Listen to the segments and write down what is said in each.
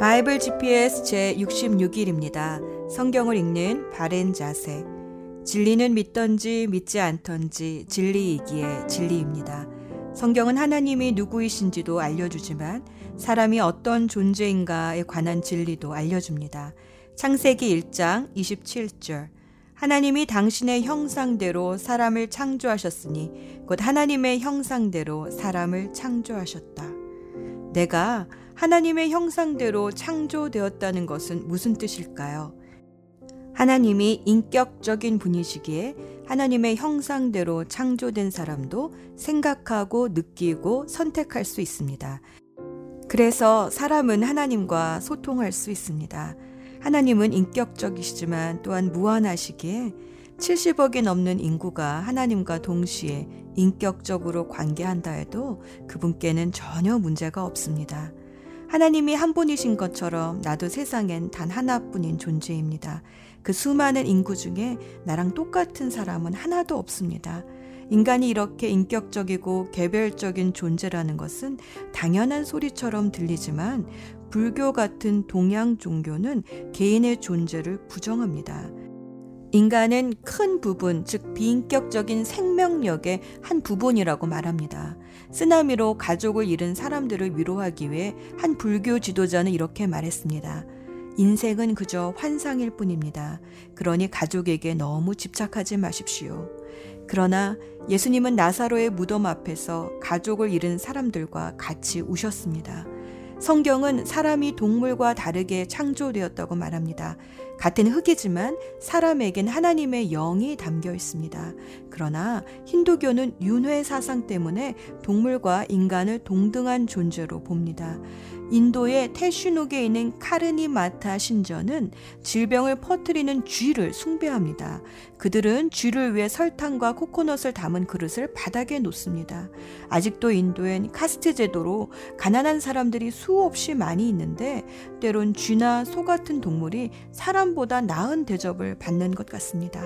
바이블 GPS 제 66일입니다. 성경을 읽는 바렌 자세. 진리는 믿던지 믿지 않던지 진리이기에 진리입니다. 성경은 하나님이 누구이신지도 알려주지만 사람이 어떤 존재인가에 관한 진리도 알려줍니다. 창세기 1장 27절. 하나님이 당신의 형상대로 사람을 창조하셨으니 곧 하나님의 형상대로 사람을 창조하셨다. 내가 하나님의 형상대로 창조되었다는 것은 무슨 뜻일까요? 하나님이 인격적인 분이시기에 하나님의 형상대로 창조된 사람도 생각하고 느끼고 선택할 수 있습니다. 그래서 사람은 하나님과 소통할 수 있습니다. 하나님은 인격적이시지만 또한 무한하시기에 70억이 넘는 인구가 하나님과 동시에 인격적으로 관계한다 해도 그분께는 전혀 문제가 없습니다. 하나님이 한 분이신 것처럼 나도 세상엔 단 하나뿐인 존재입니다. 그 수많은 인구 중에 나랑 똑같은 사람은 하나도 없습니다. 인간이 이렇게 인격적이고 개별적인 존재라는 것은 당연한 소리처럼 들리지만 불교 같은 동양 종교는 개인의 존재를 부정합니다. 인간은 큰 부분, 즉 비인격적인 생명력의 한 부분이라고 말합니다. 쓰나미로 가족을 잃은 사람들을 위로하기 위해 한 불교 지도자는 이렇게 말했습니다. 인생은 그저 환상일 뿐입니다. 그러니 가족에게 너무 집착하지 마십시오. 그러나 예수님은 나사로의 무덤 앞에서 가족을 잃은 사람들과 같이 우셨습니다. 성경은 사람이 동물과 다르게 창조되었다고 말합니다. 같은 흙이지만 사람에겐 하나님의 영이 담겨 있습니다. 그러나 힌두교는 윤회 사상 때문에 동물과 인간을 동등한 존재로 봅니다. 인도의 태슈녹에 있는 카르니마타 신전은 질병을 퍼뜨리는 쥐를 숭배합니다. 그들은 쥐를 위해 설탕과 코코넛을 담은 그릇을 바닥에 놓습니다. 아직도 인도엔 카스트 제도로 가난한 사람들이 수없이 많이 있는데 때론 쥐나 소 같은 동물이 사람보다 나은 대접을 받는 것 같습니다.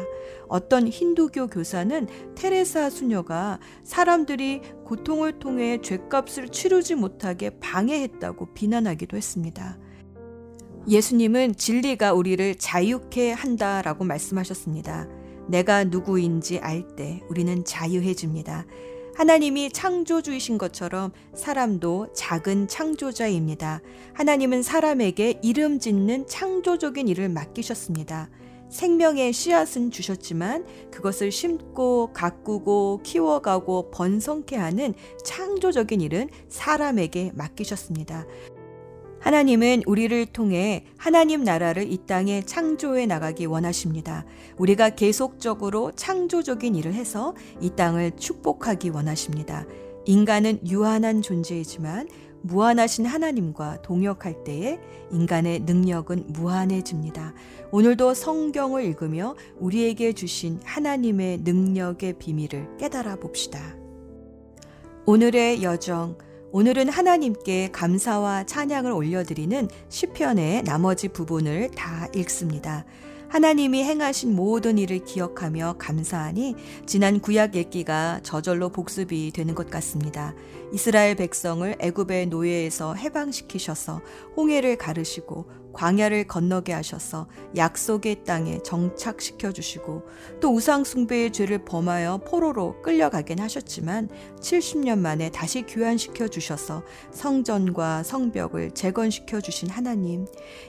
어떤 힌두교 교사는 테레사 수녀가 사람들이 고통을 통해 죄값을 치르지 못하게 방해했다고 비난하기도 했습니다. 예수님은 진리가 우리를 자유케 한다라고 말씀하셨습니다. 내가 누구인지 알 때 우리는 자유해집니다. 하나님이 창조주이신 것처럼 사람도 작은 창조자입니다. 하나님은 사람에게 이름 짓는 창조적인 일을 맡기셨습니다. 생명의 씨앗은 주셨지만 그것을 심고 가꾸고 키워가고 번성케 하는 창조적인 일은 사람에게 맡기셨습니다. 하나님은 우리를 통해 하나님 나라를 이 땅에 창조해 나가기 원하십니다. 우리가 계속적으로 창조적인 일을 해서 이 땅을 축복하기 원하십니다. 인간은 유한한 존재이지만 무한하신 하나님과 동역할 때에 인간의 능력은 무한해집니다. 오늘도 성경을 읽으며 우리에게 주신 하나님의 능력의 비밀을 깨달아 봅시다. 오늘의 여정 오늘은 하나님께 감사와 찬양을 올려드리는 시편의 나머지 부분을 다 읽습니다. 하나님이 행하신 모든 일을 기억하며 감사하니 지난 구약 얘기가 저절로 복습이 되는 것 같습니다. 이스라엘 백성을 애굽의 노예에서 해방시키셔서 홍해를 가르시고 광야를 건너게 하셔서 약속의 땅에 정착시켜 주시고 또 우상 숭배의 죄를 범하여 포로로 끌려가긴 하셨지만 70년 만에 다시 귀환시켜 주셔서 성전과 성벽을 재건시켜 주신 하나님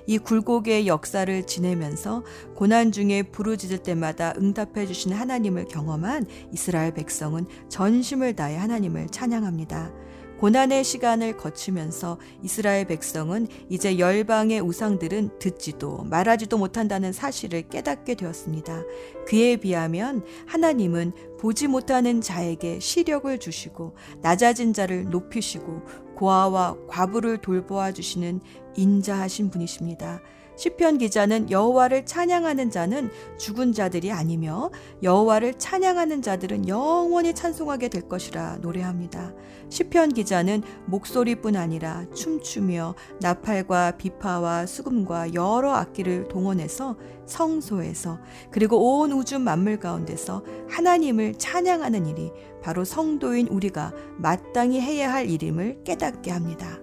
이 굴곡의 역사를 지내면서 고난 중에 부르짖을 때마다 응답해 주신 하나님을 경험한 이스라엘 백성은 전심을 다해 하나님을 찬양합니다. 고난의 시간을 거치면서 이스라엘 백성은 이제 열방의 우상들은 듣지도 말하지도 못한다는 사실을 깨닫게 되었습니다. 그에 비하면 하나님은 보지 못하는 자에게 시력을 주시고 낮아진 자를 높이시고 고아와 과부를 돌보아 주시는 인자하신 분이십니다. 시편 기자는 여호와를 찬양하는 자는 죽은 자들이 아니며 여호와를 찬양하는 자들은 영원히 찬송하게 될 것이라 노래합니다. 시편 기자는 목소리뿐 아니라 춤추며 나팔과 비파와 수금과 여러 악기를 동원해서 성소에서 그리고 온 우주 만물 가운데서 하나님을 찬양하는 일이 바로 성도인 우리가 마땅히 해야 할 일임을 깨닫게 합니다.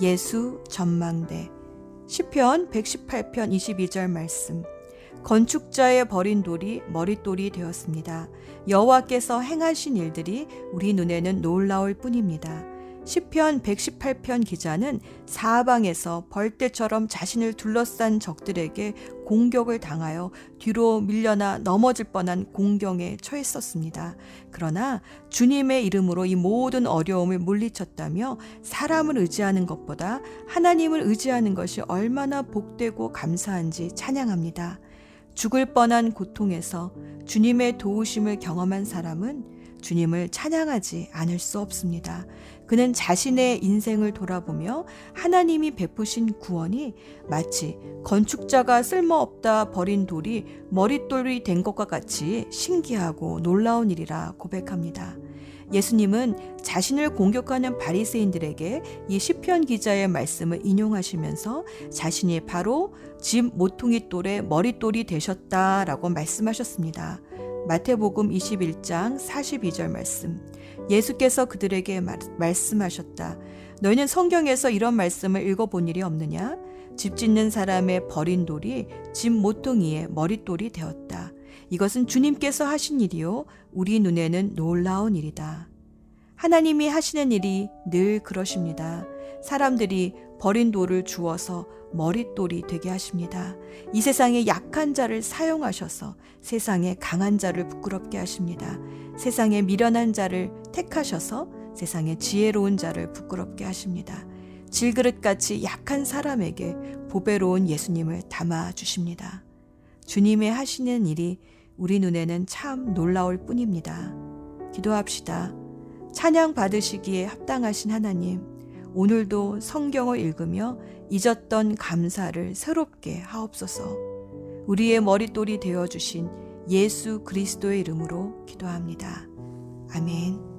예수 전망대 시편 118편 22절 말씀 건축자의 버린 돌이 머릿돌이 되었습니다. 여호와께서 행하신 일들이 우리 눈에는 놀라울 뿐입니다. 시편 118편 기자는 사방에서 벌떼처럼 자신을 둘러싼 적들에게 공격을 당하여 뒤로 밀려나 넘어질 뻔한 공경에 처했었습니다. 그러나 주님의 이름으로 이 모든 어려움을 물리쳤다며 사람을 의지하는 것보다 하나님을 의지하는 것이 얼마나 복되고 감사한지 찬양합니다. 죽을 뻔한 고통에서 주님의 도우심을 경험한 사람은 주님을 찬양하지 않을 수 없습니다. 그는 자신의 인생을 돌아보며 하나님이 베푸신 구원이 마치 건축자가 쓸모없다 버린 돌이 머릿돌이 된 것과 같이 신기하고 놀라운 일이라 고백합니다. 예수님은 자신을 공격하는 바리새인들에게 이 시편 기자의 말씀을 인용하시면서 자신이 바로 집 모퉁이 돌의 머릿돌이 되셨다라고 말씀하셨습니다. 마태복음 21장 42절 말씀. 예수께서 그들에게 말, 말씀하셨다. 너희는 성경에서 이런 말씀을 읽어본 일이 없느냐? 집 짓는 사람의 버린 돌이 집 모퉁이의 머릿돌이 되었다. 이것은 주님께서 하신 일이요. 우리 눈에는 놀라운 일이다. 하나님이 하시는 일이 늘 그러십니다. 사람들이 버린 돌을 주어서 머릿돌이 되게 하십니다. 이 세상에 약한 자를 사용하셔서 세상에 강한 자를 부끄럽게 하십니다. 세상에 미련한 자를 택하셔서 세상에 지혜로운 자를 부끄럽게 하십니다. 질그릇같이 약한 사람에게 보배로운 예수님을 담아 주십니다. 주님의 하시는 일이 우리 눈에는 참 놀라울 뿐입니다. 기도합시다. 찬양 받으시기에 합당하신 하나님, 오늘도 성경을 읽으며 잊었던 감사를 새롭게 하옵소서. 우리의 머릿돌이 되어 주신 예수 그리스도의 이름으로 기도합니다. 아멘.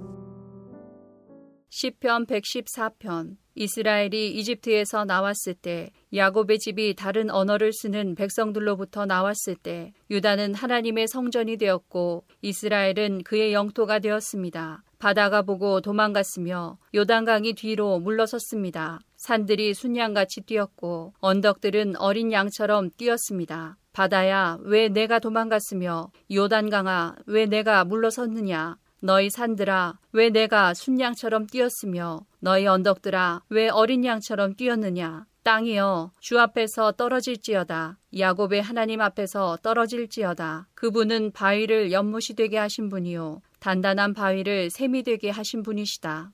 시편 114편 이스라엘이 이집트에서 나왔을 때 야곱의 집이 다른 언어를 쓰는 백성들로부터 나왔을 때 유다는 하나님의 성전이 되었고 이스라엘은 그의 영토가 되었습니다. 바다가 보고 도망갔으며 요단강이 뒤로 물러섰습니다. 산들이 순양같이 뛰었고 언덕들은 어린 양처럼 뛰었습니다. 바다야 왜 내가 도망갔으며 요단강아 왜 내가 물러섰느냐? 너희 산들아 왜 내가 순양처럼 뛰었으며 너희 언덕들아 왜 어린 양처럼 뛰었느냐? 땅이여 주 앞에서 떨어질지어다. 야곱의 하나님 앞에서 떨어질지어다. 그분은 바위를 연못이 되게 하신 분이요 단단한 바위를 샘이 되게 하신 분이시다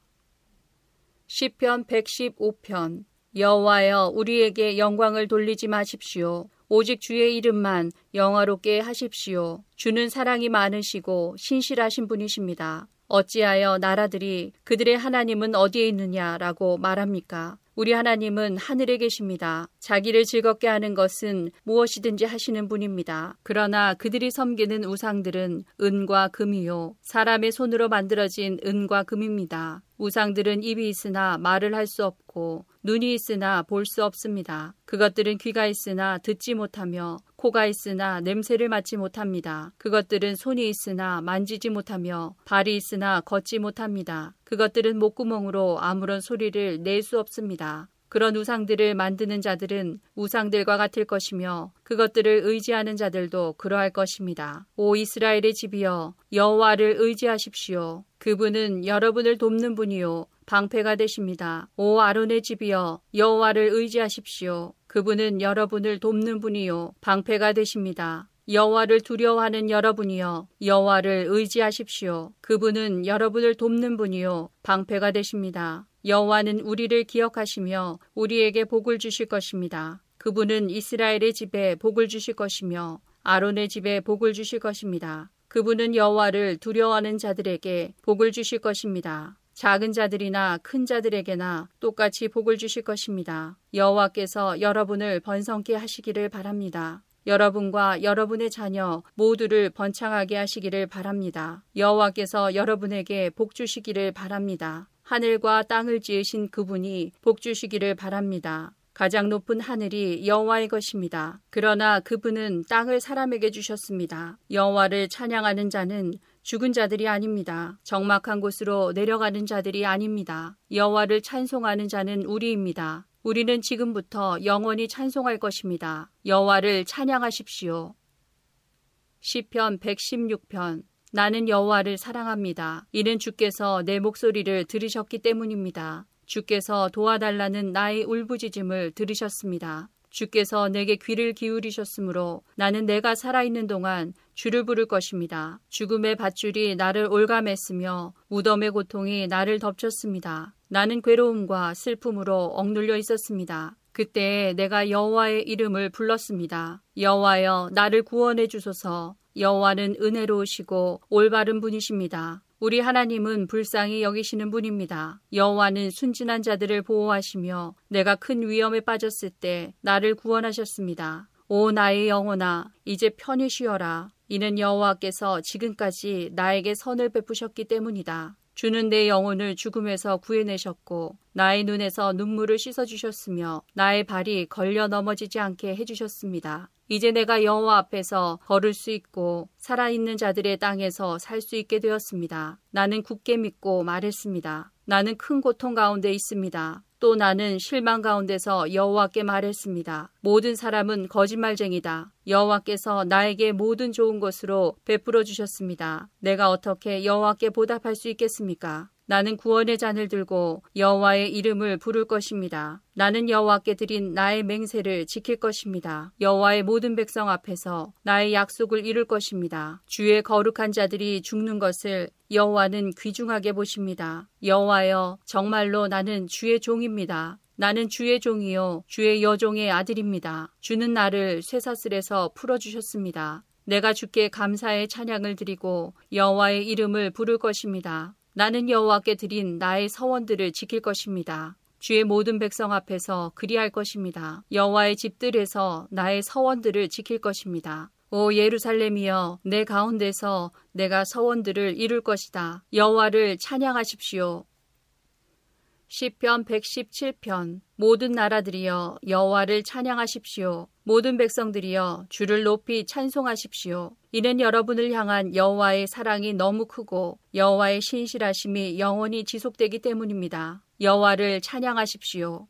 시편 115편 여호와여 우리에게 영광을 돌리지 마십시오 오직 주의 이름만 영화롭게 하십시오. 주는 사랑이 많으시고 신실하신 분이십니다. 어찌하여 나라들이 그들의 하나님은 어디에 있느냐라고 말합니까? 우리 하나님은 하늘에 계십니다. 자기를 즐겁게 하는 것은 무엇이든지 하시는 분입니다. 그러나 그들이 섬기는 우상들은 은과 금이요. 사람의 손으로 만들어진 은과 금입니다. 우상들은 입이 있으나 말을 할 수 없고 눈이 있으나 볼 수 없습니다. 그것들은 귀가 있으나 듣지 못하며 코가 있으나 냄새를 맡지 못합니다. 그것들은 손이 있으나 만지지 못하며 발이 있으나 걷지 못합니다. 그것들은 목구멍으로 아무런 소리를 낼 수 없습니다. 그런 우상들을 만드는 자들은 우상들과 같을 것이며 그것들을 의지하는 자들도 그러할 것입니다. 오 이스라엘의 집이여 여호와를 의지하십시오. 그분은 여러분을 돕는 분이요 방패가 되십니다. 오 아론의 집이여 여호와를 의지하십시오. 그분은 여러분을 돕는 분이요 방패가 되십니다. 여호와를 두려워하는 여러분이여 여호와를 의지하십시오. 그분은 여러분을 돕는 분이요 방패가 되십니다. 여호와는 우리를 기억하시며 우리에게 복을 주실 것입니다. 그분은 이스라엘의 집에 복을 주실 것이며 아론의 집에 복을 주실 것입니다. 그분은 여호와를 두려워하는 자들에게 복을 주실 것입니다. 작은 자들이나 큰 자들에게나 똑같이 복을 주실 것입니다. 여호와께서 여러분을 번성케 하시기를 바랍니다. 여러분과 여러분의 자녀 모두를 번창하게 하시기를 바랍니다. 여호와께서 여러분에게 복 주시기를 바랍니다. 하늘과 땅을 지으신 그분이 복 주시기를 바랍니다. 가장 높은 하늘이 여호와의 것입니다. 그러나 그분은 땅을 사람에게 주셨습니다. 여호와를 찬양하는 자는 죽은 자들이 아닙니다. 적막한 곳으로 내려가는 자들이 아닙니다. 여호와를 찬송하는 자는 우리입니다. 우리는 지금부터 영원히 찬송할 것입니다. 여호와를 찬양하십시오. 시편 116편 나는 여호와를 사랑합니다. 이는 주께서 내 목소리를 들으셨기 때문입니다. 주께서 도와달라는 나의 울부짖음을 들으셨습니다. 주께서 내게 귀를 기울이셨으므로 나는 내가 살아있는 동안 주를 부를 것입니다. 죽음의 밧줄이 나를 올감했으며 무덤의 고통이 나를 덮쳤습니다. 나는 괴로움과 슬픔으로 억눌려 있었습니다. 그때 내가 여호와의 이름을 불렀습니다. 여호와여 나를 구원해 주소서. 여호와는 은혜로우시고 올바른 분이십니다. 우리 하나님은 불쌍히 여기시는 분입니다. 여호와는 순진한 자들을 보호하시며 내가 큰 위험에 빠졌을 때 나를 구원하셨습니다. 오 나의 영혼아 이제 편히 쉬어라. 이는 여호와께서 지금까지 나에게 선을 베푸셨기 때문이다. 주는 내 영혼을 죽음에서 구해내셨고 나의 눈에서 눈물을 씻어주셨으며 나의 발이 걸려 넘어지지 않게 해주셨습니다. 이제 내가 여호와 앞에서 걸을 수 있고 살아있는 자들의 땅에서 살 수 있게 되었습니다. 나는 굳게 믿고 말했습니다. 나는 큰 고통 가운데 있습니다. 또 나는 실망 가운데서 여호와께 말했습니다. 모든 사람은 거짓말쟁이다. 여호와께서 나에게 모든 좋은 것으로 베풀어 주셨습니다. 내가 어떻게 여호와께 보답할 수 있겠습니까? 나는 구원의 잔을 들고 여호와의 이름을 부를 것입니다. 나는 여호와께 드린 나의 맹세를 지킬 것입니다. 여호와의 모든 백성 앞에서 나의 약속을 이룰 것입니다. 주의 거룩한 자들이 죽는 것을 여호와는 귀중하게 보십니다. 여호와여 정말로 나는 주의 종입니다. 나는 주의 종이요 주의 여종의 아들입니다. 주는 나를 쇠사슬에서 풀어주셨습니다. 내가 주께 감사의 찬양을 드리고 여호와의 이름을 부를 것입니다. 나는 여호와께 드린 나의 서원들을 지킬 것입니다. 주의 모든 백성 앞에서 그리할 것입니다. 여호와의 집들에서 나의 서원들을 지킬 것입니다. 오 예루살렘이여 내 가운데서 내가 서원들을 이룰 것이다. 여호와를 찬양하십시오. 시편 117편 모든 나라들이여 여호와를 찬양하십시오. 모든 백성들이여 주를 높이 찬송하십시오. 이는 여러분을 향한 여호와의 사랑이 너무 크고 여호와의 신실하심이 영원히 지속되기 때문입니다. 여호와를 찬양하십시오.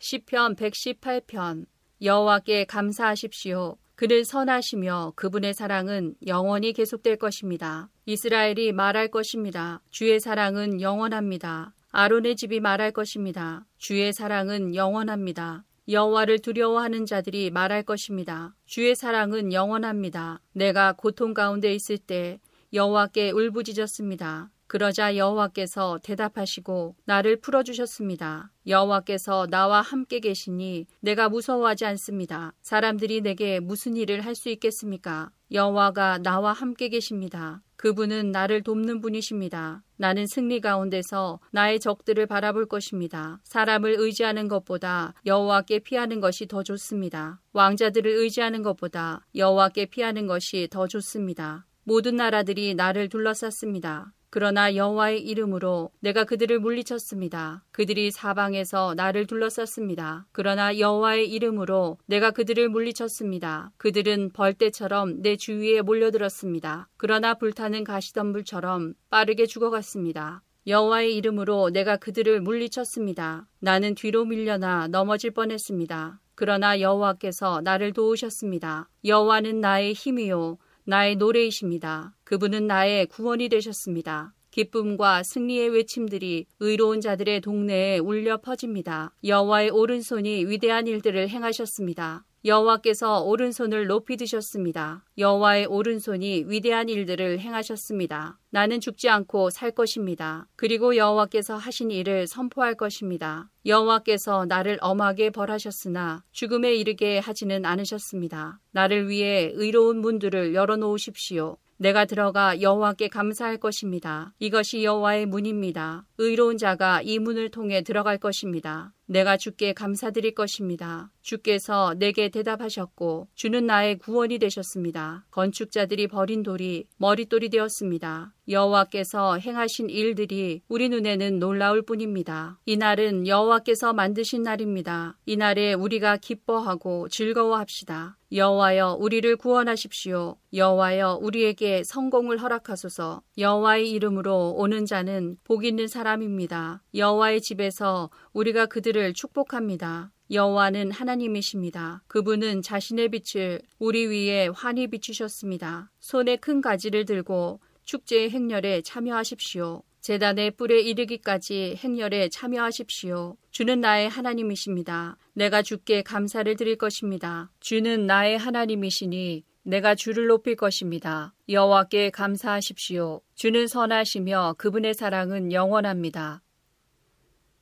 시편 118편 여호와께 감사하십시오. 그를 선하시며 그분의 사랑은 영원히 계속될 것입니다. 이스라엘이 말할 것입니다. 주의 사랑은 영원합니다. 아론의 집이 말할 것입니다. 주의 사랑은 영원합니다. 여호와를 두려워하는 자들이 말할 것입니다. 주의 사랑은 영원합니다. 내가 고통 가운데 있을 때 여호와께 울부짖었습니다. 그러자 여호와께서 대답하시고 나를 풀어주셨습니다. 여호와께서 나와 함께 계시니 내가 무서워하지 않습니다. 사람들이 내게 무슨 일을 할 수 있겠습니까? 여호와가 나와 함께 계십니다. 그분은 나를 돕는 분이십니다. 나는 승리 가운데서 나의 적들을 바라볼 것입니다. 사람을 의지하는 것보다 여호와께 피하는 것이 더 좋습니다. 왕자들을 의지하는 것보다 여호와께 피하는 것이 더 좋습니다. 모든 나라들이 나를 둘러쌌습니다. 그러나 여호와의 이름으로 내가 그들을 물리쳤습니다. 그들이 사방에서 나를 둘러쌌습니다. 그러나 여호와의 이름으로 내가 그들을 물리쳤습니다. 그들은 벌떼처럼 내 주위에 몰려들었습니다. 그러나 불타는 가시덤불처럼 빠르게 죽어갔습니다. 여호와의 이름으로 내가 그들을 물리쳤습니다. 나는 뒤로 밀려나 넘어질 뻔했습니다. 그러나 여호와께서 나를 도우셨습니다. 여호와는 나의 힘이요 나의 노래이십니다. 그분은 나의 구원이 되셨습니다. 기쁨과 승리의 외침들이 의로운 자들의 동네에 울려 퍼집니다. 여호와의 오른손이 위대한 일들을 행하셨습니다. 여호와께서 오른손을 높이 드셨습니다. 여호와의 오른손이 위대한 일들을 행하셨습니다. 나는 죽지 않고 살 것입니다. 그리고 여호와께서 하신 일을 선포할 것입니다. 여호와께서 나를 엄하게 벌하셨으나 죽음에 이르게 하지는 않으셨습니다. 나를 위해 의로운 문들을 열어놓으십시오. 내가 들어가 여호와께 감사할 것입니다. 이것이 여호와의 문입니다. 의로운 자가 이 문을 통해 들어갈 것입니다. 내가 주께 감사드릴 것입니다. 주께서 내게 대답하셨고 주는 나의 구원이 되셨습니다. 건축자들이 버린 돌이 머릿돌이 되었습니다. 여호와께서 행하신 일들이 우리 눈에는 놀라울 뿐입니다. 이날은 여호와께서 만드신 날입니다. 이날에 우리가 기뻐하고 즐거워합시다. 여호와여 우리를 구원하십시오. 여호와여 우리에게 성공을 허락하소서. 여호와의 이름으로 오는 자는 복 있는 사람입니다. 여호와의 집에서 우리가 그들을 축복합니다. 여호와는 하나님이십니다. 그분은 자신의 빛을 우리 위에 환히 비추셨습니다. 손에 큰 가지를 들고 축제의 행렬에 참여하십시오. 재단의 뿔에 이르기까지 행렬에 참여하십시오. 주는 나의 하나님이십니다. 내가 주께 감사를 드릴 것입니다. 주는 나의 하나님이시니 내가 주를 높일 것입니다. 여호와께 감사하십시오. 주는 선하시며 그분의 사랑은 영원합니다.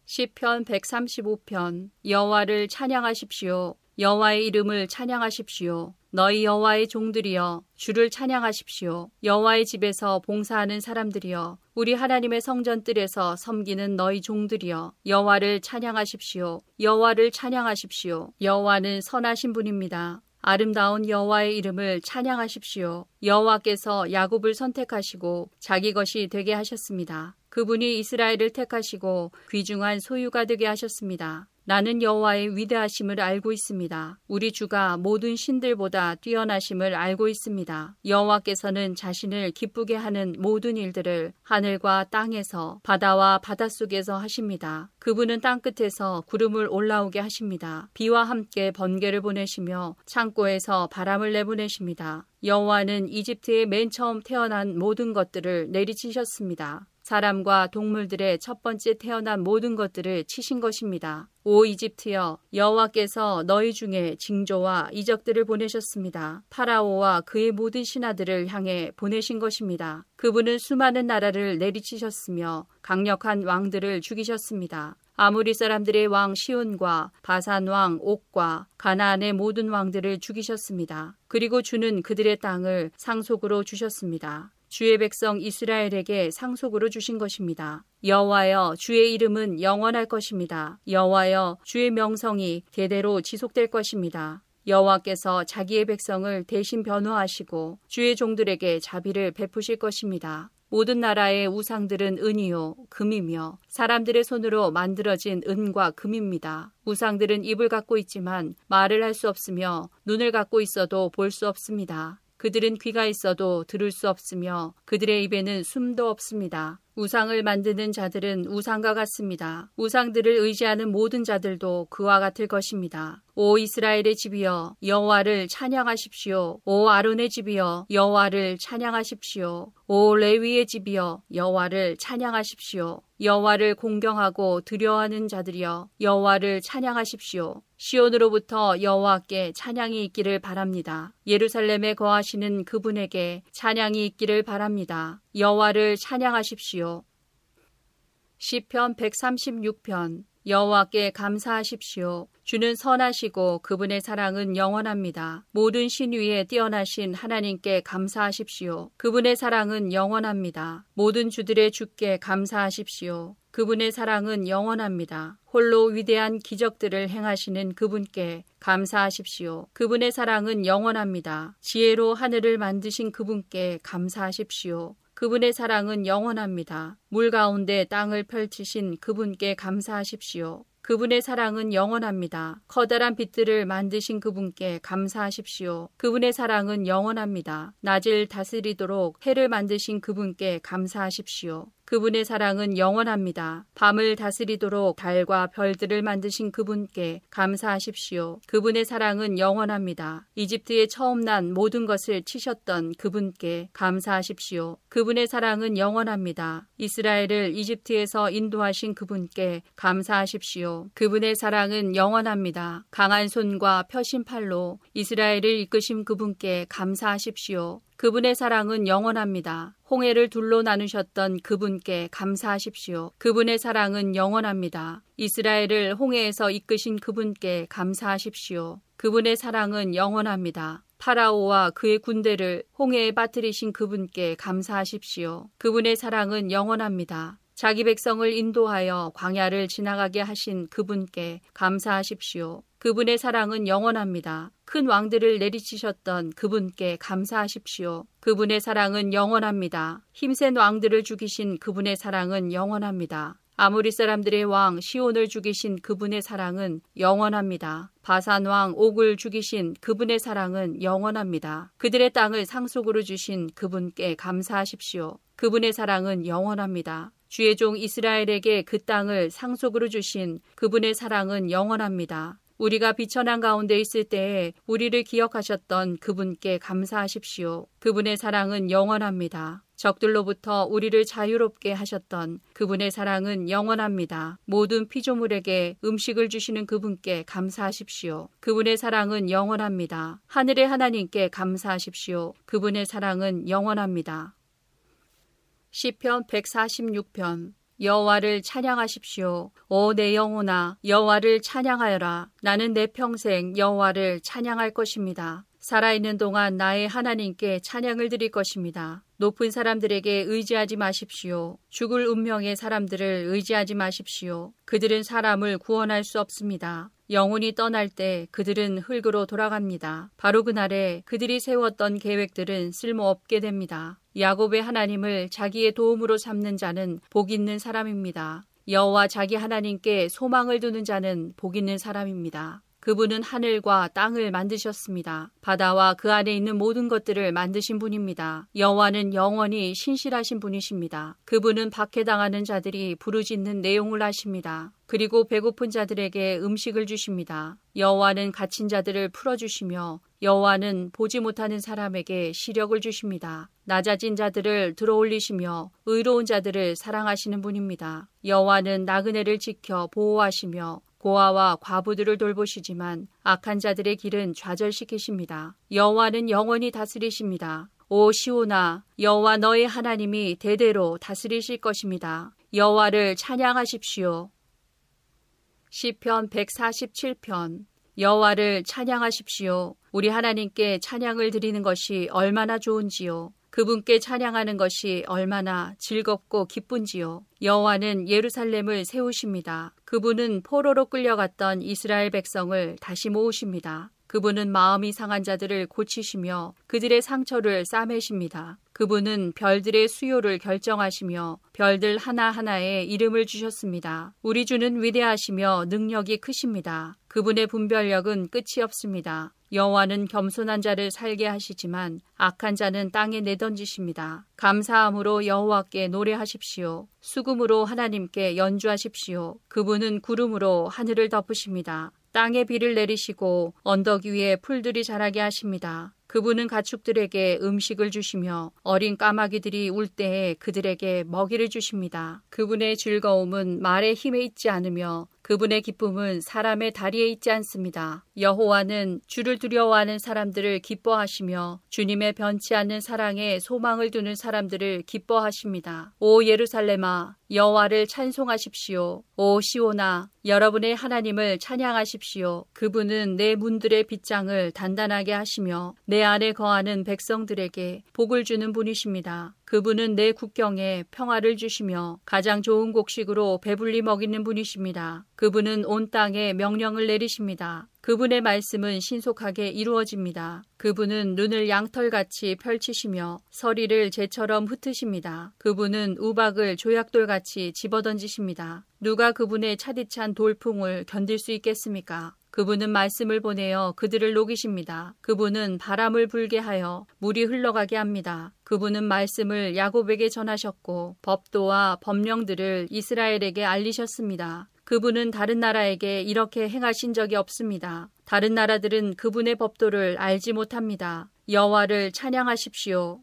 시편 135편 여호와를 찬양하십시오. 여호와의 이름을 찬양하십시오. 너희 여호와의 종들이여 주를 찬양하십시오. 여호와의 집에서 봉사하는 사람들이여 우리 하나님의 성전 뜰에서 섬기는 너희 종들이여 여호와를 찬양하십시오. 여호와를 찬양하십시오. 여호와는 선하신 분입니다. 아름다운 여호와의 이름을 찬양하십시오. 여호와께서 야곱을 선택하시고 자기 것이 되게 하셨습니다. 그분이 이스라엘을 택하시고 귀중한 소유가 되게 하셨습니다. 나는 여호와의 위대하심을 알고 있습니다. 우리 주가 모든 신들보다 뛰어나심을 알고 있습니다. 여호와께서는 자신을 기쁘게 하는 모든 일들을 하늘과 땅에서 바다와 바닷속에서 하십니다. 그분은 땅끝에서 구름을 올라오게 하십니다. 비와 함께 번개를 보내시며 창고에서 바람을 내보내십니다. 여호와는 이집트에 맨 처음 태어난 모든 것들을 내리치셨습니다. 사람과 동물들의 첫 번째 태어난 모든 것들을 치신 것입니다. 오 이집트여 여호와께서 너희 중에 징조와 이적들을 보내셨습니다. 파라오와 그의 모든 신하들을 향해 보내신 것입니다. 그분은 수많은 나라를 내리치셨으며 강력한 왕들을 죽이셨습니다. 아무리 사람들의 왕 시온과 바산 왕 옥과 가나안의 모든 왕들을 죽이셨습니다. 그리고 주는 그들의 땅을 상속으로 주셨습니다. 주의 백성 이스라엘에게 상속으로 주신 것입니다. 여호와여 주의 이름은 영원할 것입니다. 여호와여 주의 명성이 대대로 지속될 것입니다. 여호와께서 자기의 백성을 대신 변호하시고 주의 종들에게 자비를 베푸실 것입니다. 모든 나라의 우상들은 은이요, 금이며 사람들의 손으로 만들어진 은과 금입니다. 우상들은 입을 갖고 있지만 말을 할 수 없으며 눈을 갖고 있어도 볼 수 없습니다. 그들은 귀가 있어도 들을 수 없으며 그들의 입에는 숨도 없습니다. 우상을 만드는 자들은 우상과 같습니다. 우상들을 의지하는 모든 자들도 그와 같을 것입니다. 오 이스라엘의 집이여 여호와를 찬양하십시오. 오 아론의 집이여 여호와를 찬양하십시오. 오 레위의 집이여 여호와를 찬양하십시오. 여호와를 공경하고 두려워하는 자들이여 여호와를 찬양하십시오. 시온으로부터 여호와께 찬양이 있기를 바랍니다. 예루살렘에 거하시는 그분에게 찬양이 있기를 바랍니다. 여호와를 찬양하십시오. 시편 136편 여호와께 감사하십시오. 주는 선하시고 그분의 사랑은 영원합니다. 모든 신위에 뛰어나신 하나님께 감사하십시오. 그분의 사랑은 영원합니다. 모든 주들의 주께 감사하십시오. 그분의 사랑은 영원합니다. 홀로 위대한 기적들을 행하시는 그분께 감사하십시오. 그분의 사랑은 영원합니다. 지혜로 하늘을 만드신 그분께 감사하십시오. 그분의 사랑은 영원합니다. 물 가운데 땅을 펼치신 그분께 감사하십시오. 그분의 사랑은 영원합니다. 커다란 빛들을 만드신 그분께 감사하십시오. 그분의 사랑은 영원합니다. 낮을 다스리도록 해를 만드신 그분께 감사하십시오. 그분의 사랑은 영원합니다. 밤을 다스리도록 달과 별들을 만드신 그분께 감사하십시오. 그분의 사랑은 영원합니다. 이집트에 처음 난 모든 것을 치셨던 그분께 감사하십시오. 그분의 사랑은 영원합니다. 이스라엘을 이집트에서 인도하신 그분께 감사하십시오. 그분의 사랑은 영원합니다. 강한 손과 펴신 팔로 이스라엘을 이끄신 그분께 감사하십시오. 그분의 사랑은 영원합니다. 홍해를 둘로 나누셨던 그분께 감사하십시오. 그분의 사랑은 영원합니다. 이스라엘을 홍해에서 이끄신 그분께 감사하십시오. 그분의 사랑은 영원합니다. 파라오와 그의 군대를 홍해에 빠뜨리신 그분께 감사하십시오. 그분의 사랑은 영원합니다. 자기 백성을 인도하여 광야를 지나가게 하신 그분께 감사하십시오. 그분의 사랑은 영원합니다. 큰 왕들을 내리치셨던 그분께 감사하십시오. 그분의 사랑은 영원합니다. 힘센 왕들을 죽이신 그분의 사랑은 영원합니다. 아무리 사람들의 왕 시온을 죽이신 그분의 사랑은 영원합니다. 바산 왕 옥을 죽이신 그분의 사랑은 영원합니다. 그들의 땅을 상속으로 주신 그분께 감사하십시오. 그분의 사랑은 영원합니다. 주의 종 이스라엘에게 그 땅을 상속으로 주신 그분의 사랑은 영원합니다. 우리가 비천한 가운데 있을 때에 우리를 기억하셨던 그분께 감사하십시오. 그분의 사랑은 영원합니다. 적들로부터 우리를 자유롭게 하셨던 그분의 사랑은 영원합니다. 모든 피조물에게 음식을 주시는 그분께 감사하십시오. 그분의 사랑은 영원합니다. 하늘의 하나님께 감사하십시오. 그분의 사랑은 영원합니다. 시편 146편 여호와를 찬양하십시오. 오 내 영혼아 여호와를 찬양하여라. 나는 내 평생 여호와를 찬양할 것입니다. 살아있는 동안 나의 하나님께 찬양을 드릴 것입니다. 높은 사람들에게 의지하지 마십시오. 죽을 운명의 사람들을 의지하지 마십시오. 그들은 사람을 구원할 수 없습니다. 영혼이 떠날 때 그들은 흙으로 돌아갑니다. 바로 그날에 그들이 세웠던 계획들은 쓸모없게 됩니다. 야곱의 하나님을 자기의 도움으로 삼는 자는 복 있는 사람입니다. 여호와 자기 하나님께 소망을 두는 자는 복 있는 사람입니다. 그분은 하늘과 땅을 만드셨습니다. 바다와 그 안에 있는 모든 것들을 만드신 분입니다. 여호와는 영원히 신실하신 분이십니다. 그분은 박해당하는 자들이 부르짖는 내용을 하십니다. 그리고 배고픈 자들에게 음식을 주십니다. 여호와는 갇힌 자들을 풀어주시며 여호와는 보지 못하는 사람에게 시력을 주십니다. 낮아진 자들을 들어올리시며 의로운 자들을 사랑하시는 분입니다. 여호와는 나그네를 지켜 보호하시며 고아와 과부들을 돌보시지만 악한 자들의 길은 좌절시키십니다. 여호와는 영원히 다스리십니다. 오 시오나 여호와 너의 하나님이 대대로 다스리실 것입니다. 여호와를 찬양하십시오. 시편 147편 여호와를 찬양하십시오. 우리 하나님께 찬양을 드리는 것이 얼마나 좋은지요. 그분께 찬양하는 것이 얼마나 즐겁고 기쁜지요. 여호와는 예루살렘을 세우십니다. 그분은 포로로 끌려갔던 이스라엘 백성을 다시 모으십니다. 그분은 마음이 상한 자들을 고치시며 그들의 상처를 싸매십니다. 그분은 별들의 수요를 결정하시며 별들 하나하나에 이름을 주셨습니다. 우리 주는 위대하시며 능력이 크십니다. 그분의 분별력은 끝이 없습니다. 여호와는 겸손한 자를 살게 하시지만 악한 자는 땅에 내던지십니다. 감사함으로 여호와께 노래하십시오. 수금으로 하나님께 연주하십시오. 그분은 구름으로 하늘을 덮으십니다. 땅에 비를 내리시고 언덕 위에 풀들이 자라게 하십니다. 그분은 가축들에게 음식을 주시며 어린 까마귀들이 울 때에 그들에게 먹이를 주십니다. 그분의 즐거움은 말의 힘에 있지 않으며 그분의 기쁨은 사람의 다리에 있지 않습니다. 여호와는 주를 두려워하는 사람들을 기뻐하시며 주님의 변치 않는 사랑에 소망을 두는 사람들을 기뻐하십니다. 오 예루살렘아 여호와를 찬송하십시오. 오 시오나 여러분의 하나님을 찬양하십시오. 그분은 내 문들의 빗장을 단단하게 하시며 내 안에 거하는 백성들에게 복을 주는 분이십니다. 그분은 내 국경에 평화를 주시며 가장 좋은 곡식으로 배불리 먹이는 분이십니다. 그분은 온 땅에 명령을 내리십니다. 그분의 말씀은 신속하게 이루어집니다. 그분은 눈을 양털같이 펼치시며 서리를 재처럼 흩으십니다. 그분은 우박을 조약돌같이 집어던지십니다. 누가 그분의 차디찬 돌풍을 견딜 수 있겠습니까? 그분은 말씀을 보내어 그들을 녹이십니다. 그분은 바람을 불게 하여 물이 흘러가게 합니다. 그분은 말씀을 야곱에게 전하셨고 법도와 법령들을 이스라엘에게 알리셨습니다. 그분은 다른 나라에게 이렇게 행하신 적이 없습니다. 다른 나라들은 그분의 법도를 알지 못합니다. 여호와를 찬양하십시오.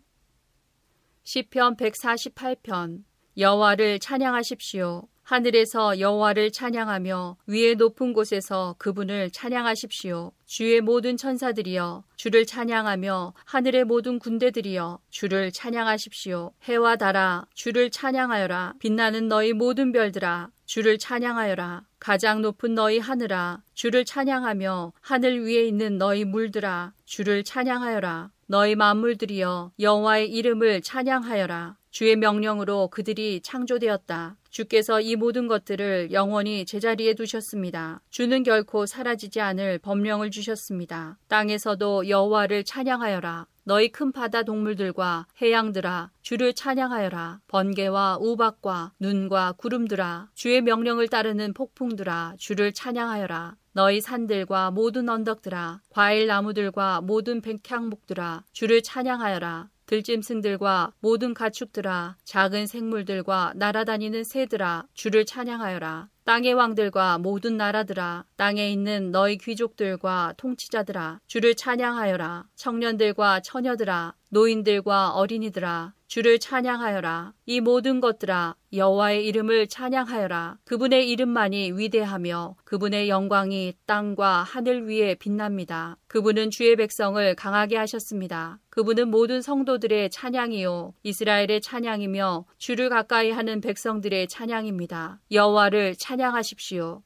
시편 148편 여호와를 찬양하십시오. 하늘에서 여호와를 찬양하며 위에 높은 곳에서 그분을 찬양하십시오. 주의 모든 천사들이여 주를 찬양하며 하늘의 모든 군대들이여 주를 찬양하십시오. 해와 달아 주를 찬양하여라. 빛나는 너희 모든 별들아 주를 찬양하여라. 가장 높은 너희 하늘아 주를 찬양하며 하늘 위에 있는 너희 물들아 주를 찬양하여라. 너희 만물들이여 여호와의 이름을 찬양하여라. 주의 명령으로 그들이 창조되었다. 주께서 이 모든 것들을 영원히 제자리에 두셨습니다. 주는 결코 사라지지 않을 법령을 주셨습니다. 땅에서도 여호와를 찬양하여라. 너희 큰 바다 동물들과 해양들아 주를 찬양하여라. 번개와 우박과 눈과 구름들아 주의 명령을 따르는 폭풍들아 주를 찬양하여라. 너희 산들과 모든 언덕들아 과일 나무들과 모든 백향목들아 주를 찬양하여라 들짐승들과 모든 가축들아 작은 생물들과 날아다니는 새들아 주를 찬양하여라. 땅의 왕들과 모든 나라들아 땅에 있는 너희 귀족들과 통치자들아 주를 찬양하여라. 청년들과 처녀들아 노인들과 어린이들아 주를 찬양하여라. 이 모든 것들아 여호와의 이름을 찬양하여라. 그분의 이름만이 위대하며 그분의 영광이 땅과 하늘 위에 빛납니다. 그분은 주의 백성을 강하게 하셨습니다. 그분은 모든 성도들의 찬양이요 이스라엘의 찬양이며 주를 가까이 하는 백성들의 찬양입니다. 여호와를 찬양하십시오.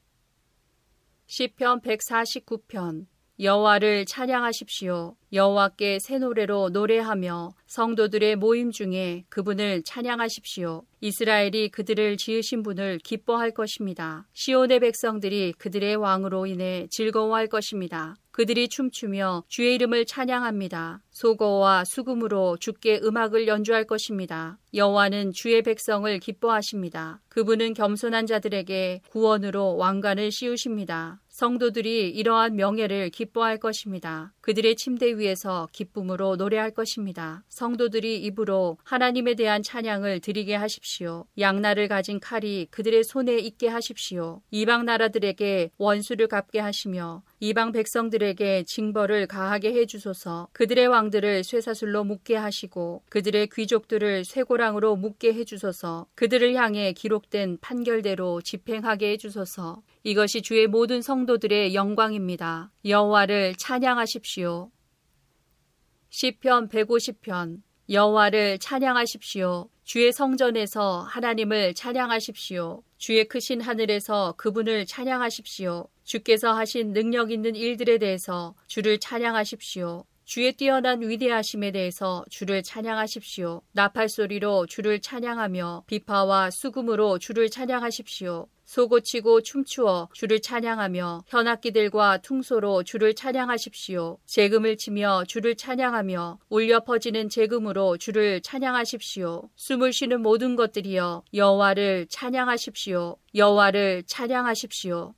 시편 149편 여호와를 찬양하십시오. 여호와께 새 노래로 노래하며 성도들의 모임 중에 그분을 찬양하십시오. 이스라엘이 그들을 지으신 분을 기뻐할 것입니다. 시온의 백성들이 그들의 왕으로 인해 즐거워할 것입니다. 그들이 춤추며 주의 이름을 찬양합니다. 소거와 수금으로 주께 음악을 연주할 것입니다. 여호와는 주의 백성을 기뻐하십니다. 그분은 겸손한 자들에게 구원으로 왕관을 씌우십니다. 성도들이 이러한 명예를 기뻐할 것입니다. 그들의 침대 위에서 기쁨으로 노래할 것입니다. 성도들이 입으로 하나님에 대한 찬양을 드리게 하십시오. 양날을 가진 칼이 그들의 손에 있게 하십시오. 이방 나라들에게 원수를 갚게 하시며 이방 백성들에게 징벌을 가하게 해 주소서 그들의 왕들을 쇠사슬로 묶게 하시고 그들의 귀족들을 쇠고랑으로 묶게 해 주소서 그들을 향해 기록된 판결대로 집행하게 해 주소서 이것이 주의 모든 성도들의 영광입니다. 여호와를 찬양하십시오. 시편 150편 여호와를 찬양하십시오. 주의 성전에서 하나님을 찬양하십시오. 주의 크신 하늘에서 그분을 찬양하십시오. 주께서 하신 능력 있는 일들에 대해서 주를 찬양하십시오. 주의 뛰어난 위대하심에 대해서 주를 찬양하십시오. 나팔 소리로 주를 찬양하며 비파와 수금으로 주를 찬양하십시오. 소고치고 춤추어 주를 찬양하며 현악기들과 퉁소로 주를 찬양하십시오. 재금을 치며 주를 찬양하며 울려 퍼지는 재금으로 주를 찬양하십시오. 숨을 쉬는 모든 것들이여 여호와를 찬양하십시오. 여호와를 찬양하십시오.